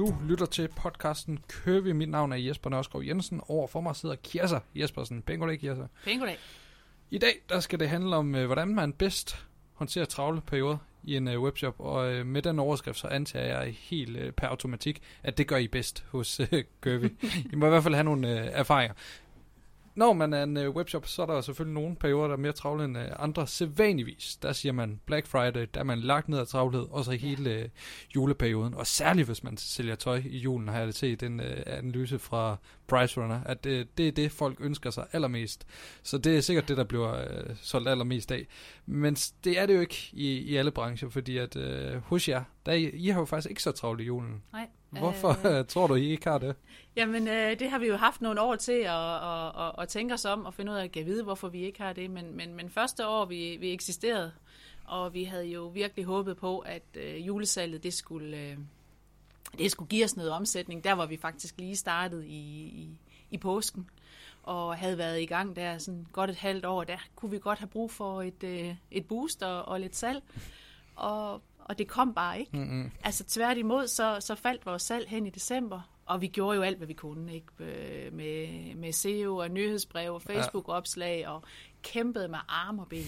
Du lytter til podcasten Købe. Mit navn er Jesper Nørskov Jensen. Over for mig sidder Kirsa Jespersen. Pæn goddag, Kirsa. Pæn goddag. I dag der skal det handle om, øh, hvordan man bedst håndterer travle perioder i en uh, webshop. Og uh, med den overskrift, så antager jeg helt uh, per automatik, at det gør I bedst hos uh, Købe. I må i hvert fald have nogle uh, erfaringer når man er en uh, webshop, så er der selvfølgelig nogle perioder, der er mere travle end uh, andre. Sædvanligvis, der siger man Black Friday, der er man lagt ned af travlhed, og så hele uh, juleperioden. Og særligt hvis man sælger tøj i julen, har jeg set en uh, analyse fra Price Runner, at uh, det er det, folk ønsker sig allermest. Så det er sikkert det, der bliver uh, solgt allermest af. Men det er det jo ikke i, i alle brancher, fordi at uh, hos jer, der, I har jo faktisk ikke så travlt i julen. Nej. Hvorfor øh, tror du, I ikke har det? Jamen, øh, det har vi jo haft nogle år til at, at, at, at tænke os om og finde ud af at vide, hvorfor vi ikke har det. Men, men, men første år, vi, vi eksisterede, og vi havde jo virkelig håbet på, at øh, julesalget, det skulle, øh, det skulle give os noget omsætning. Der var vi faktisk lige startet i, i, i påsken, og havde været i gang der sådan godt et halvt år. Der kunne vi godt have brug for et, øh, et boost og, og lidt salg. Og og det kom bare ikke. Mm-hmm. Altså tværtimod, så, så faldt vores salg hen i december, og vi gjorde jo alt, hvad vi kunne, ikke? Øh, med, med SEO og nyhedsbrev og Facebook-opslag, og kæmpede med arm og ben.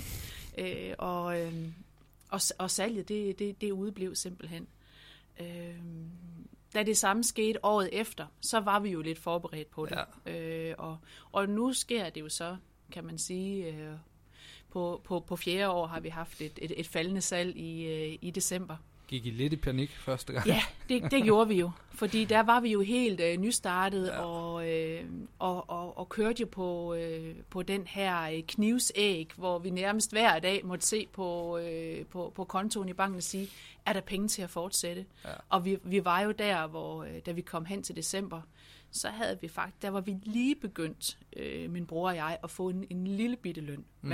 Øh, og, øh, og, og salget, det, det, det udeblev simpelthen. Øh, da det samme skete året efter, så var vi jo lidt forberedt på det. Ja. Øh, og, og nu sker det jo så, kan man sige, øh, på, på, på fjerde år har vi haft et, et, et faldende salg i, øh, i december. Gik I lidt i panik første gang? Ja, det, det gjorde vi jo. Fordi der var vi jo helt øh, nystartet ja. og, øh, og, og, og kørte jo på, øh, på den her øh, knivsæg, hvor vi nærmest hver dag måtte se på, øh, på, på kontoen i banken og sige, er der penge til at fortsætte? Ja. Og vi, vi var jo der, hvor øh, da vi kom hen til december, så havde vi faktisk, der var vi lige begyndt, øh, min bror og jeg, at få en, en lille bitte løn mm.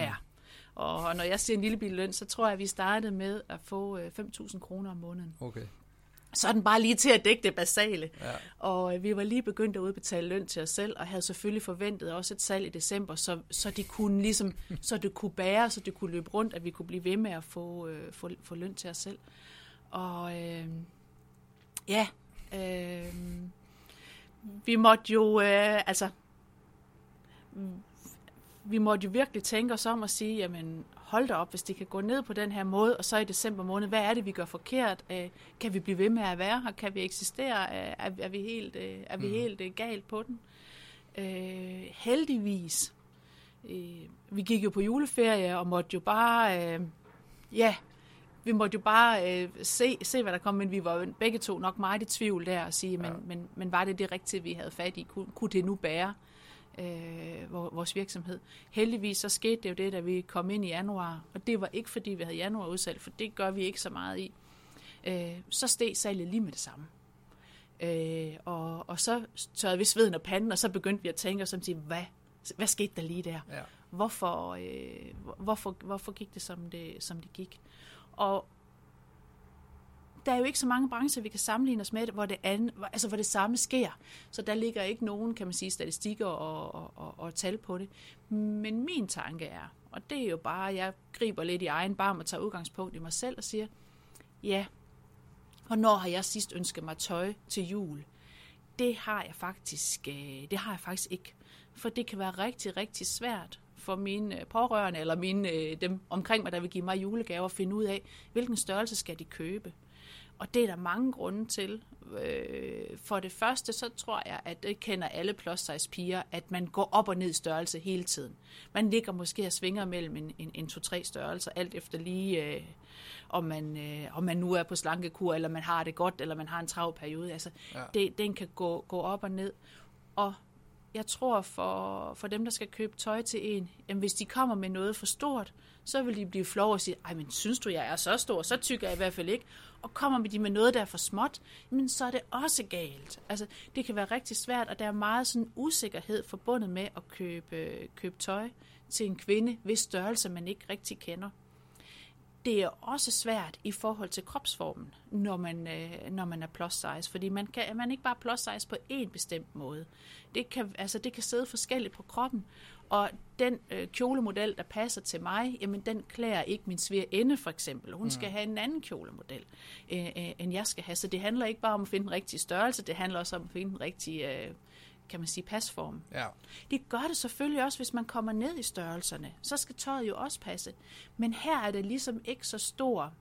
Og når jeg siger en lille bil løn, så tror jeg, at vi startede med at få 5.000 øh, kroner om måneden. Okay. Så er den bare lige til at dække det basale. Ja. Og øh, vi var lige begyndt at udbetale løn til os selv, og havde selvfølgelig forventet også et salg i december, så, så, det kunne ligesom, så det kunne bære, så det kunne løbe rundt, at vi kunne blive ved med at få, øh, få, få løn til os selv. Og øh, ja, øh, vi måtte jo, øh, altså, vi måtte jo virkelig tænke os om at sige, jamen hold da op, hvis det kan gå ned på den her måde, og så i december måned, hvad er det, vi gør forkert? Øh, kan vi blive ved med at være her? Kan vi eksistere? Er, er vi helt, øh, er vi mm. helt øh, galt på den? Øh, heldigvis. Øh, vi gik jo på juleferie og måtte jo bare, øh, ja, vi måtte jo bare øh, se, se, hvad der kom, men vi var jo begge to nok meget i tvivl der og sige, ja. men, men, men var det det rigtige, vi havde fat i? Kun, kunne det nu bære? Øh, vores virksomhed. Heldigvis så skete det jo det, da vi kom ind i januar, og det var ikke fordi, vi havde januar udsalg, for det gør vi ikke så meget i. Øh, så steg salget lige med det samme. Øh, og, og så tørrede vi sveden og panden, og så begyndte vi at tænke os om, hvad, hvad skete der lige der? Ja. Hvorfor, øh, hvorfor, hvorfor gik det som, det, som det gik? Og der er jo ikke så mange brancher, vi kan sammenligne os med, hvor det, andet, altså hvor det samme sker. Så der ligger ikke nogen, kan man sige, statistikker og, og, og, og tal på det. Men min tanke er, og det er jo bare, at jeg griber lidt i egen barm og tager udgangspunkt i mig selv og siger, ja, hvornår har jeg sidst ønsket mig tøj til jul? Det har jeg faktisk, øh, det har jeg faktisk ikke. For det kan være rigtig, rigtig svært for mine øh, pårørende eller mine, øh, dem omkring mig, der vil give mig julegaver, at finde ud af, hvilken størrelse skal de købe. Og det er der mange grunde til. Øh, for det første, så tror jeg, at det kender alle plus size piger, at man går op og ned i størrelse hele tiden. Man ligger måske og svinger mellem en, en, en to-tre størrelser, alt efter lige, øh, om, man, øh, om man nu er på slankekur, eller man har det godt, eller man har en travl periode. Altså, ja. det, den kan gå, gå op og ned. Og jeg tror for, for dem, der skal købe tøj til en, jamen hvis de kommer med noget for stort, så vil de blive flove og sige, ej, men synes du, jeg er så stor? Så tykker jeg i hvert fald ikke. Og kommer de med noget, der er for småt, men så er det også galt. Altså, det kan være rigtig svært, og der er meget sådan usikkerhed forbundet med at købe, købe tøj til en kvinde, hvis størrelse man ikke rigtig kender. det er også svært i forhold til kropsformen, når man, øh, når man er plus size, fordi man kan man ikke bare plus size på én bestemt måde. Det kan, altså, det kan sidde forskelligt på kroppen, og den øh, kjolemodel, der passer til mig, jamen den klæder ikke min ende for eksempel. Hun mm. skal have en anden kjolemodel, øh, øh, end jeg skal have. Så det handler ikke bare om at finde den rigtige størrelse, det handler også om at finde den rigtige øh, kan man sige, pasform. Ja. Det gør det selvfølgelig også, hvis man kommer ned i størrelserne. Så skal tøjet jo også passe. Men her er det ligesom ikke så stor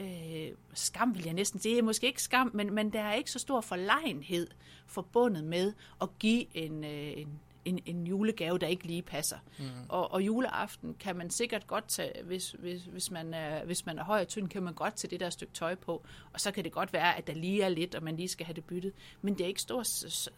øh, skam, vil jeg næsten sige. Det er måske ikke skam, men, men der er ikke så stor forlegenhed forbundet med at give en, øh, en, en, en julegave, der ikke lige passer. Mm. Og, og juleaften kan man sikkert godt tage, hvis, hvis, hvis, man er, hvis man er høj og tynd, kan man godt tage det der stykke tøj på, og så kan det godt være, at der lige er lidt, og man lige skal have det byttet. Men det er ikke stor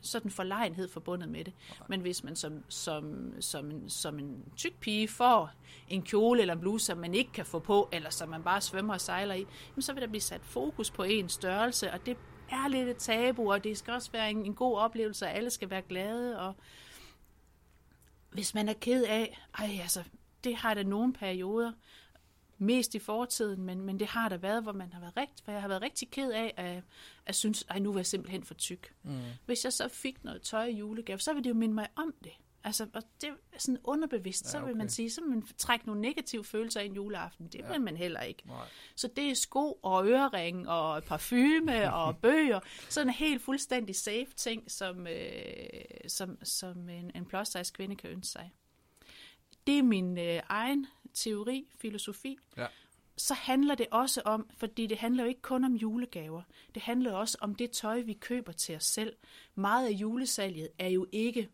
sådan forlegenhed forbundet med det. Okay. Men hvis man som, som, som, en, som en tyk pige får en kjole eller en bluse, som man ikke kan få på, eller som man bare svømmer og sejler i, så vil der blive sat fokus på en størrelse, og det er lidt et tabu, og det skal også være en, en god oplevelse, og alle skal være glade, og hvis man er ked af, ej altså, det har der nogle perioder, mest i fortiden, men, men det har der været, hvor man har været rigt, hvor jeg har været rigtig ked af, at, at synes, at nu var jeg simpelthen for tyk. Mm. Hvis jeg så fik noget tøj i julegave, så ville det jo minde mig om det. Altså, og det er sådan underbevidst, ja, så vil man sige, så vil man trække nogle negative følelser ind juleaften. Det ja. vil man heller ikke. Nej. Så det er sko og ørering og parfume og bøger. Sådan en helt fuldstændig safe ting, som, øh, som, som en, en plus size kvinde kan ønske sig. Det er min øh, egen teori, filosofi. Ja. Så handler det også om, fordi det handler jo ikke kun om julegaver, det handler også om det tøj, vi køber til os selv. Meget af julesalget er jo ikke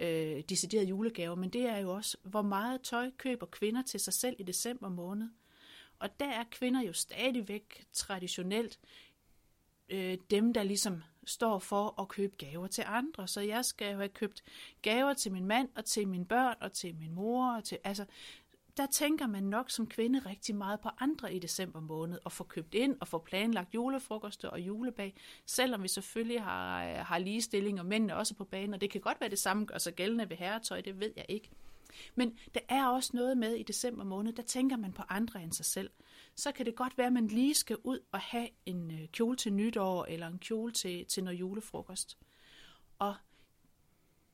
øh, deciderede julegaver, men det er jo også, hvor meget tøj køber kvinder til sig selv i december måned. Og der er kvinder jo stadigvæk traditionelt øh, dem, der ligesom står for at købe gaver til andre. Så jeg skal jo have købt gaver til min mand og til mine børn og til min mor. Og til, altså, der tænker man nok som kvinde rigtig meget på andre i december måned, og få købt ind og få planlagt julefrokoster og julebag, selvom vi selvfølgelig har, øh, har ligestilling og mændene også på banen, og det kan godt være det samme gør sig gældende ved herretøj, det ved jeg ikke. Men der er også noget med i december måned, der tænker man på andre end sig selv. Så kan det godt være, at man lige skal ud og have en øh, kjole til nytår, eller en kjole til, til noget julefrokost. Og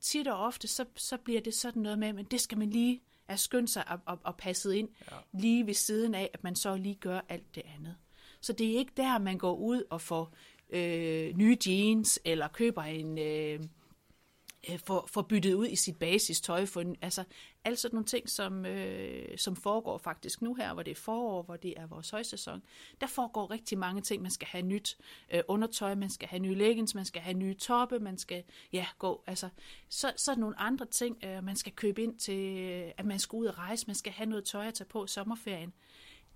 tit og ofte, så, så bliver det sådan noget med, men det skal man lige er skyndt sig og, og, og passet ind ja. lige ved siden af, at man så lige gør alt det andet. Så det er ikke der, man går ud og får øh, nye jeans, eller køber en, øh, øh, får, får byttet ud i sit basistøj. For, altså, alt sådan nogle ting, som, øh, som foregår faktisk nu her, hvor det er forår, hvor det er vores højsæson. Der foregår rigtig mange ting. Man skal have nyt øh, undertøj, man skal have nye leggings, man skal have nye toppe, man skal ja, gå. Altså, så, så er nogle andre ting, øh, man skal købe ind til, øh, at man skal ud og rejse, man skal have noget tøj at tage på sommerferien. sommerferien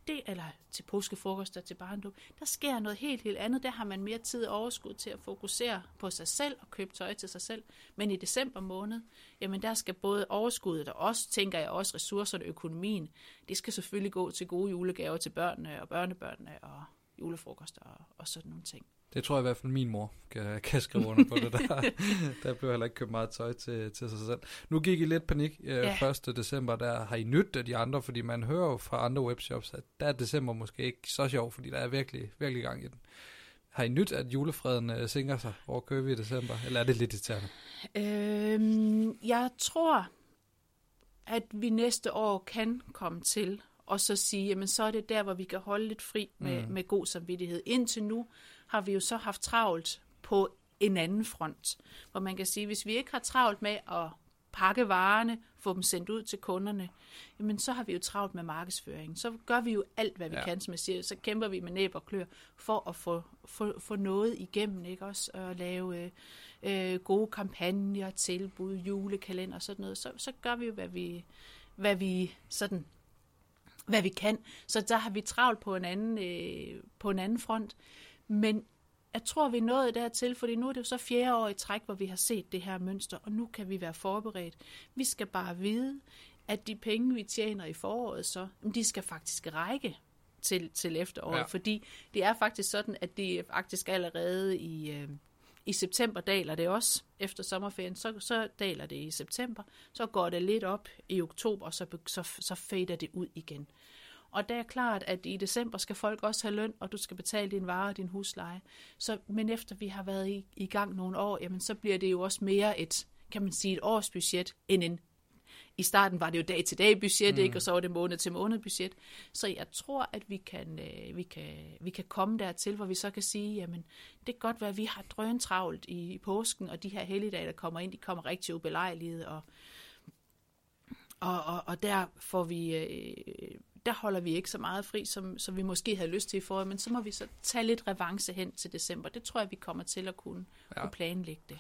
det, eller til påskefrokoster til barndom, der sker noget helt, helt andet. Der har man mere tid og overskud til at fokusere på sig selv og købe tøj til sig selv. Men i december måned, jamen der skal både overskuddet og også, tænker jeg, også ressourcerne, økonomien, det skal selvfølgelig gå til gode julegaver til børnene og børnebørnene og julefrokoster og, og sådan nogle ting. Det tror jeg i hvert fald min mor kan, kan skrive under på det der. der blev heller ikke købt meget tøj til, til sig selv. Nu gik I lidt panik øh, ja. 1. december, der har I nyt af de andre, fordi man hører jo fra andre webshops, at der er december måske ikke så sjov, fordi der er virkelig, virkelig gang i den. Har I nyt, at julefreden øh, sænker sig over købe i december, eller er det lidt irriterende? Øhm, jeg tror, at vi næste år kan komme til og så sige, jamen så er det der, hvor vi kan holde lidt fri med, mm. med god samvittighed. Indtil nu har vi jo så haft travlt på en anden front, hvor man kan sige, hvis vi ikke har travlt med at pakke varerne, få dem sendt ud til kunderne, jamen så har vi jo travlt med markedsføring. Så gør vi jo alt, hvad vi ja. kan, som jeg siger. Så kæmper vi med næb og klør for at få, få, få noget igennem, ikke også? At lave øh, øh, gode kampagner, tilbud, julekalender og sådan noget. Så, så gør vi jo, hvad vi, hvad vi sådan hvad vi kan. Så der har vi travlt på en anden, øh, på en anden front. Men jeg tror, vi er nået dertil, fordi nu er det jo så fjerde år i træk, hvor vi har set det her mønster, og nu kan vi være forberedt. Vi skal bare vide, at de penge, vi tjener i foråret, så, de skal faktisk række til, til efteråret, ja. fordi det er faktisk sådan, at det faktisk allerede i, øh, i september daler det også. Efter sommerferien, så, så daler det i september. Så går det lidt op i oktober, og så, så, så fader det ud igen. Og det er klart, at i december skal folk også have løn, og du skal betale din vare og din husleje. Så, men efter vi har været i, i gang nogle år, jamen, så bliver det jo også mere et, kan man sige, et årsbudget, end en i starten var det jo dag-til-dag budget, mm. ikke? og så var det måned-til-måned budget. Så jeg tror, at vi kan, øh, vi, kan, vi kan komme dertil, hvor vi så kan sige, jamen, det kan godt være, at vi har drøn travlt i, i påsken, og de her helligdage, der kommer ind, de kommer rigtig ubelejlige, og, og, og, og der får vi... Øh, der holder vi ikke så meget fri, som, som vi måske havde lyst til i foråret, men så må vi så tage lidt revanche hen til december. Det tror jeg, vi kommer til at kunne, ja. kunne planlægge det.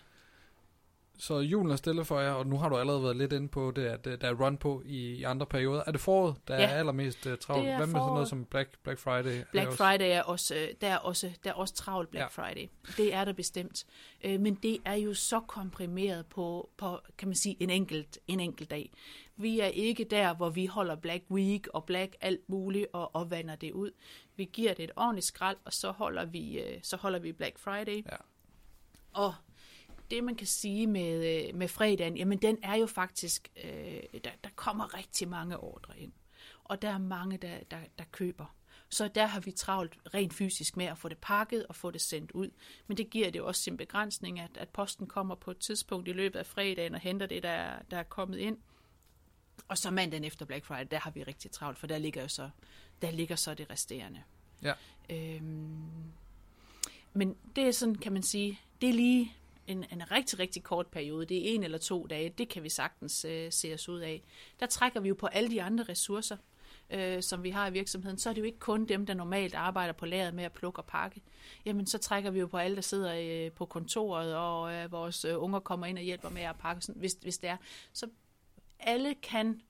Så julen er stille for jer, og nu har du allerede været lidt inde på det, at øh, der er run på i, i andre perioder. Er det foråret, der ja. er allermest uh, travlt? Hvad med sådan noget som Black, Black Friday? Black er Friday er også, øh, der er også, der er også travlt Black ja. Friday. Det er der bestemt. men det er jo så komprimeret på, på kan man sige, en enkelt, en enkelt dag. Vi er ikke der, hvor vi holder Black Week og Black alt muligt og, og vander det ud. Vi giver det et ordentligt skrald, og så holder vi, så holder vi Black Friday. Ja. Og det, man kan sige med, øh, med fredagen, jamen den er jo faktisk, øh, der, der kommer rigtig mange ordre ind. Og der er mange, der, der, der køber. Så der har vi travlt rent fysisk med at få det pakket og få det sendt ud. Men det giver det også sin begrænsning, at, at posten kommer på et tidspunkt i løbet af fredagen og henter det, der, der er kommet ind. Og så mandagen efter Black Friday, der har vi rigtig travlt, for der ligger jo så, der ligger så det resterende. Ja. Øhm, men det er sådan, kan man sige, det er lige en, en rigtig, rigtig kort periode, det er en eller to dage, det kan vi sagtens øh, se os ud af. Der trækker vi jo på alle de andre ressourcer, øh, som vi har i virksomheden, så er det jo ikke kun dem, der normalt arbejder på lageret med at plukke og pakke. Jamen, så trækker vi jo på alle, der sidder øh, på kontoret, og øh, vores øh, unger kommer ind og hjælper med at pakke, sådan, hvis, hvis det er. Så alle kan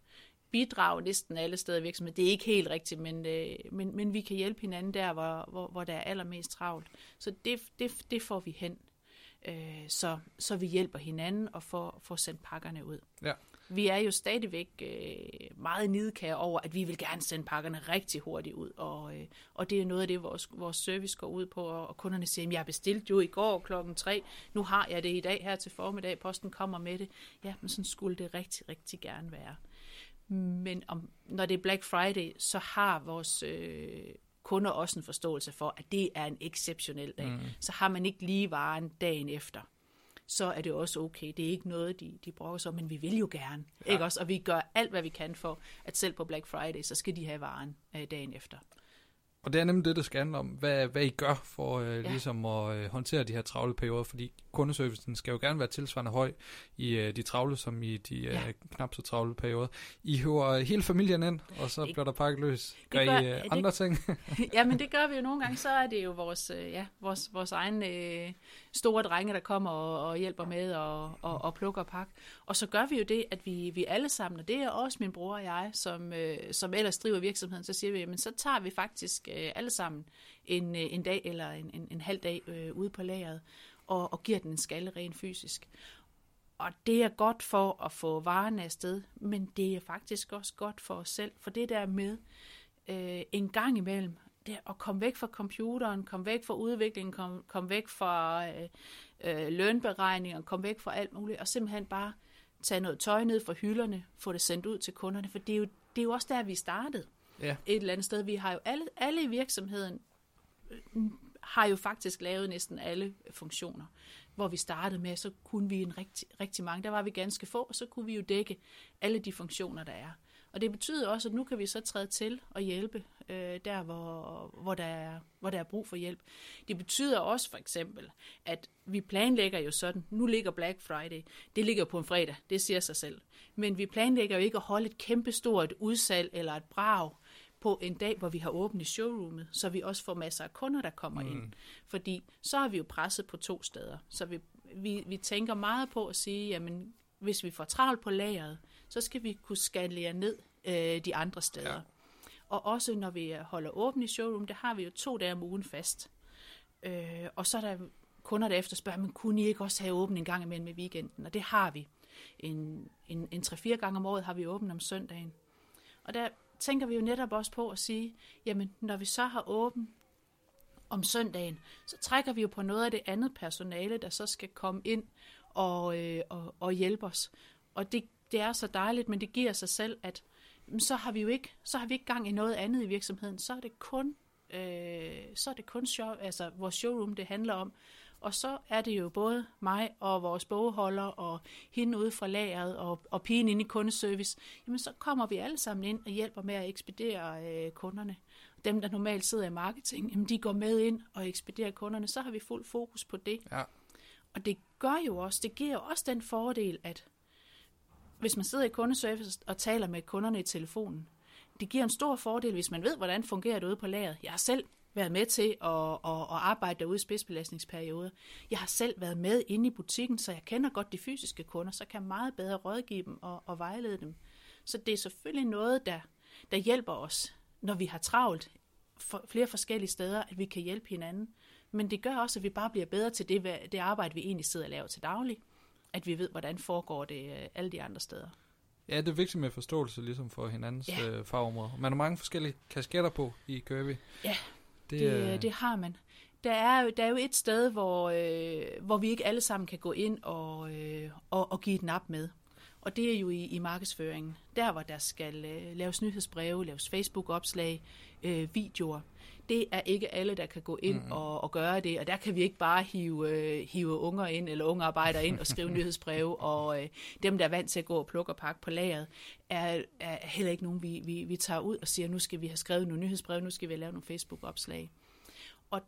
bidrage næsten alle steder i virksomheden. Det er ikke helt rigtigt, men, øh, men, men vi kan hjælpe hinanden der, hvor, hvor, hvor der er allermest travlt. Så det, det, det får vi hen øh, så, så vi hjælper hinanden og får, får sendt pakkerne ud. Ja. Vi er jo stadigvæk øh, meget nidkære over, at vi vil gerne sende pakkerne rigtig hurtigt ud, og, øh, og det er noget af det, vores, vores service går ud på, og kunderne siger, at jeg bestilte jo i går klokken 3, nu har jeg det i dag her til formiddag, posten kommer med det. Ja, men sådan skulle det rigtig, rigtig gerne være. Men om, når det er Black Friday, så har vores øh, kunder også en forståelse for, at det er en exceptionel dag. Mm. Så har man ikke lige varen dagen efter, så er det også okay. Det er ikke noget, de, de bruger sig men vi vil jo gerne. Ja. Ikke også? Og vi gør alt, hvad vi kan for, at selv på Black Friday, så skal de have varen øh, dagen efter. Og det er nemlig det, det skal handle om. Hvad, hvad I gør for øh, ja. ligesom at øh, håndtere de her travle perioder, fordi kundeservicen skal jo gerne være tilsvarende høj i øh, de travle som i de øh, ja. knap så travle perioder. I hører hele familien ind, og så det, bliver der pakket løs. Gør, gør I øh, andre det, ting? ja, men det gør vi jo nogle gange. Så er det jo vores, øh, ja, vores, vores egen øh, store drenge, der kommer og, og hjælper med og, og, og plukker og pakke. Og så gør vi jo det, at vi, vi alle sammen, og det er også min bror og jeg, som, øh, som ellers driver virksomheden, så siger vi, men så tager vi faktisk øh, alle sammen en, øh, en dag eller en, en, en halv dag øh, ude på lageret og, og giver den en skalle rent fysisk. Og det er godt for at få varerne afsted, men det er faktisk også godt for os selv, for det der med øh, en gang imellem, det at komme væk fra computeren, komme væk fra udviklingen, komme kom væk fra øh, øh, lønberegninger, komme væk fra alt muligt, og simpelthen bare tage noget tøj ned fra hylderne, få det sendt ud til kunderne, for det er jo, det er jo også der, vi startede. Ja. Et eller andet sted. Vi har jo alle, alle i virksomheden øh, har jo faktisk lavet næsten alle funktioner. Hvor vi startede med, så kunne vi en rigtig, rigtig mange. Der var vi ganske få, og så kunne vi jo dække alle de funktioner, der er. Og det betyder også, at nu kan vi så træde til og hjælpe øh, der, hvor, hvor, der er, hvor der er brug for hjælp. Det betyder også for eksempel, at vi planlægger jo sådan, nu ligger Black Friday, det ligger på en fredag, det siger sig selv. Men vi planlægger jo ikke at holde et kæmpestort udsalg eller et brag på en dag, hvor vi har åbent i showroomet, så vi også får masser af kunder, der kommer mm. ind. Fordi så har vi jo presset på to steder. Så vi, vi, vi tænker meget på at sige, jamen hvis vi får travlt på lageret, så skal vi kunne skalere ned øh, de andre steder. Ja. Og også når vi holder åbent i showroom, der har vi jo to dage om ugen fast. Øh, og så er der kunder, der efterspørger, men kunne I ikke også have åbent en gang imellem i weekenden? Og det har vi. En, en, en 3-4 gange om året har vi åbent om søndagen. Og der tænker vi jo netop også på at sige, jamen når vi så har åbent om søndagen, så trækker vi jo på noget af det andet personale, der så skal komme ind og, øh, og, og hjælpe os. Og det, det er så dejligt, men det giver sig selv, at så har vi jo ikke, så har vi ikke gang i noget andet i virksomheden. Så er det kun, øh, så er det kun show, altså vores showroom, det handler om. Og så er det jo både mig og vores bogholder og hende ude fra lageret og, og pigen inde i kundeservice. Jamen så kommer vi alle sammen ind og hjælper med at ekspedere øh, kunderne. Dem, der normalt sidder i marketing, jamen de går med ind og ekspederer kunderne. Så har vi fuld fokus på det. Ja. Og det gør jo også, det giver jo også den fordel, at hvis man sidder i kundeservice og taler med kunderne i telefonen, det giver en stor fordel, hvis man ved, hvordan fungerer det ude på lageret. Jeg har selv været med til at, at, at arbejde derude i spidsbelastningsperioder. Jeg har selv været med inde i butikken, så jeg kender godt de fysiske kunder, så kan jeg meget bedre rådgive dem og, og vejlede dem. Så det er selvfølgelig noget, der, der hjælper os, når vi har travlt for flere forskellige steder, at vi kan hjælpe hinanden. Men det gør også, at vi bare bliver bedre til det, det arbejde, vi egentlig sidder og laver til daglig. At vi ved, hvordan foregår det øh, alle de andre steder. Ja, det er vigtigt med forståelse ligesom for hinandens ja. øh, fagområder. Man har mange forskellige kasketter på i Kirby. Ja, det, det, øh... det har man. Der er, der er jo et sted, hvor, øh, hvor vi ikke alle sammen kan gå ind og, øh, og, og give et nap med. Og det er jo i, i markedsføringen. Der, hvor der skal øh, laves nyhedsbreve, laves Facebook-opslag, øh, videoer. Det er ikke alle, der kan gå ind mm-hmm. og, og gøre det, og der kan vi ikke bare hive, øh, hive unger ind, eller unge arbejdere ind og skrive nyhedsbreve, og øh, dem, der er vant til at gå og plukke og pakke på lageret, er, er heller ikke nogen, vi, vi, vi tager ud og siger, nu skal vi have skrevet nogle nyhedsbreve, nu skal vi lave nogle Facebook-opslag. Og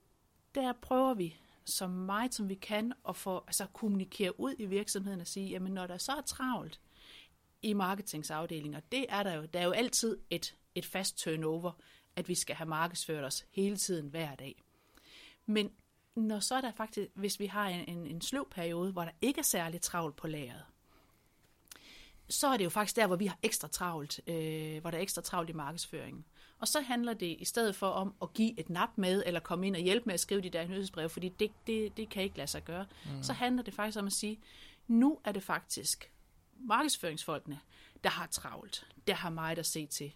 der prøver vi så meget som vi kan at få, altså, kommunikere ud i virksomheden og sige, jamen når der så er travlt i marketingsafdelinger, det er der jo, der er jo altid et, et fast turnover, at vi skal have markedsført os hele tiden hver dag. Men når så er der faktisk, hvis vi har en, en, en sløv periode, hvor der ikke er særligt travlt på lageret, så er det jo faktisk der, hvor vi har ekstra travlt, øh, hvor der er ekstra travlt i markedsføringen. Og så handler det i stedet for om at give et nap med, eller komme ind og hjælpe med at skrive de der nyhedsbreve, fordi det, det, det kan ikke lade sig gøre. Mm. Så handler det faktisk om at sige, nu er det faktisk markedsføringsfolkene, der har travlt, der har meget at se til.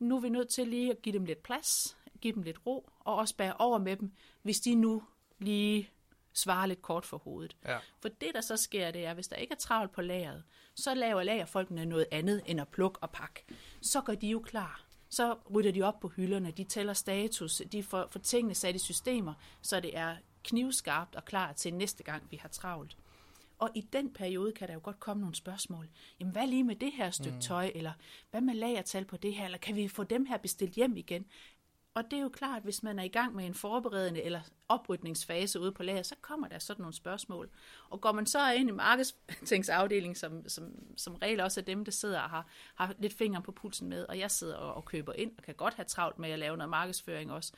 Nu er vi nødt til lige at give dem lidt plads, give dem lidt ro, og også bære over med dem, hvis de nu lige svarer lidt kort for hovedet. Ja. For det, der så sker, det er, hvis der ikke er travlt på lageret, så laver lagerfolkene noget andet end at plukke og pakke. Så går de jo klar. Så rydder de op på hylderne, de tæller status, de får, får tingene sat i systemer, så det er knivskarpt og klar til næste gang, vi har travlt. Og i den periode kan der jo godt komme nogle spørgsmål. Jamen, hvad lige med det her stykke mm. tøj? Eller hvad med lagertal på det her? Eller kan vi få dem her bestilt hjem igen? Og det er jo klart, at hvis man er i gang med en forberedende eller oprydningsfase ude på lager, så kommer der sådan nogle spørgsmål. Og går man så ind i markedsafdelingen, som, som, som regel også er dem, der sidder og har, har lidt fingre på pulsen med, og jeg sidder og, og køber ind, og kan godt have travlt med at lave noget markedsføring også,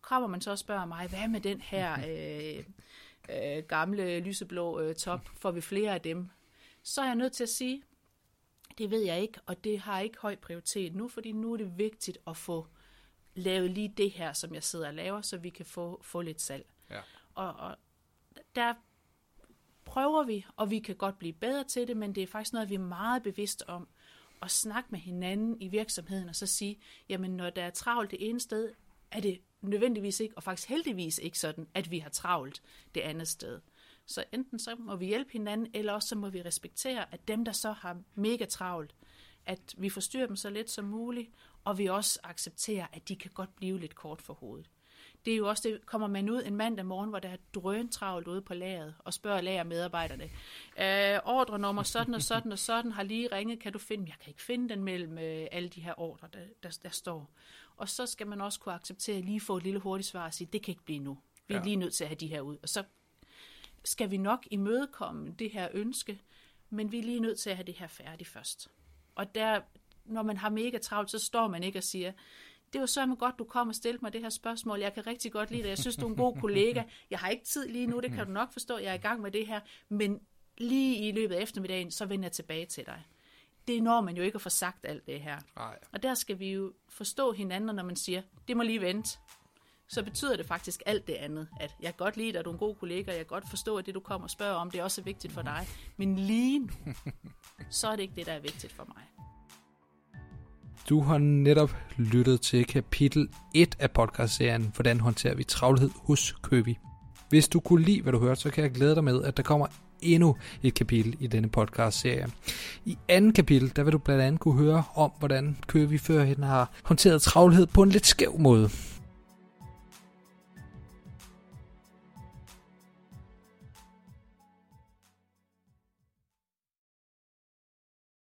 kommer man så og spørger mig, hvad med den her øh, øh, gamle lyseblå øh, top, får vi flere af dem? Så er jeg nødt til at sige, det ved jeg ikke, og det har ikke høj prioritet nu, fordi nu er det vigtigt at få lavet lige det her, som jeg sidder og laver, så vi kan få, få lidt salg. Ja. Og, og der prøver vi, og vi kan godt blive bedre til det, men det er faktisk noget, vi er meget bevidste om, at snakke med hinanden i virksomheden, og så sige, jamen når der er travlt det ene sted, er det nødvendigvis ikke, og faktisk heldigvis ikke sådan, at vi har travlt det andet sted. Så enten så må vi hjælpe hinanden, eller også så må vi respektere, at dem, der så har mega travlt, at vi forstyrrer dem så lidt som muligt, og vi også accepterer, at de kan godt blive lidt kort for hovedet. Det er jo også det, kommer man ud en mandag morgen, hvor der er drøn travlt ude på lageret, og spørger lagermedarbejderne, øh, ordre nummer sådan og sådan og sådan har lige ringet, kan du finde, jeg kan ikke finde den mellem øh, alle de her ordre, der, der, der står. Og så skal man også kunne acceptere at lige få et lille hurtigt svar og sige, det kan ikke blive nu. Vi er ja. lige nødt til at have de her ud. Og så skal vi nok imødekomme det her ønske, men vi er lige nødt til at have det her færdigt først. Og der, når man har mega travlt, så står man ikke og siger, det var så godt, du kom og stillede mig det her spørgsmål. Jeg kan rigtig godt lide det. Jeg synes, du er en god kollega. Jeg har ikke tid lige nu, det kan du nok forstå. Jeg er i gang med det her. Men lige i løbet af eftermiddagen, så vender jeg tilbage til dig. Det når man jo ikke at få sagt alt det her. Nej. Og der skal vi jo forstå hinanden, når man siger, det må lige vente. Så betyder det faktisk alt det andet. At jeg godt lide dig, at du er en god kollega, jeg kan godt forstå, at det du kommer og spørger om, det er også vigtigt for dig. Men lige nu, så er det ikke det, der er vigtigt for mig. Du har netop lyttet til kapitel 1 af podcastserien Hvordan håndterer vi travlhed hos Købi. Hvis du kunne lide, hvad du hørte, så kan jeg glæde dig med, at der kommer endnu et kapitel i denne podcast-serie. I anden kapitel, der vil du blandt andet kunne høre om, hvordan Købi førhen har håndteret travlhed på en lidt skæv måde.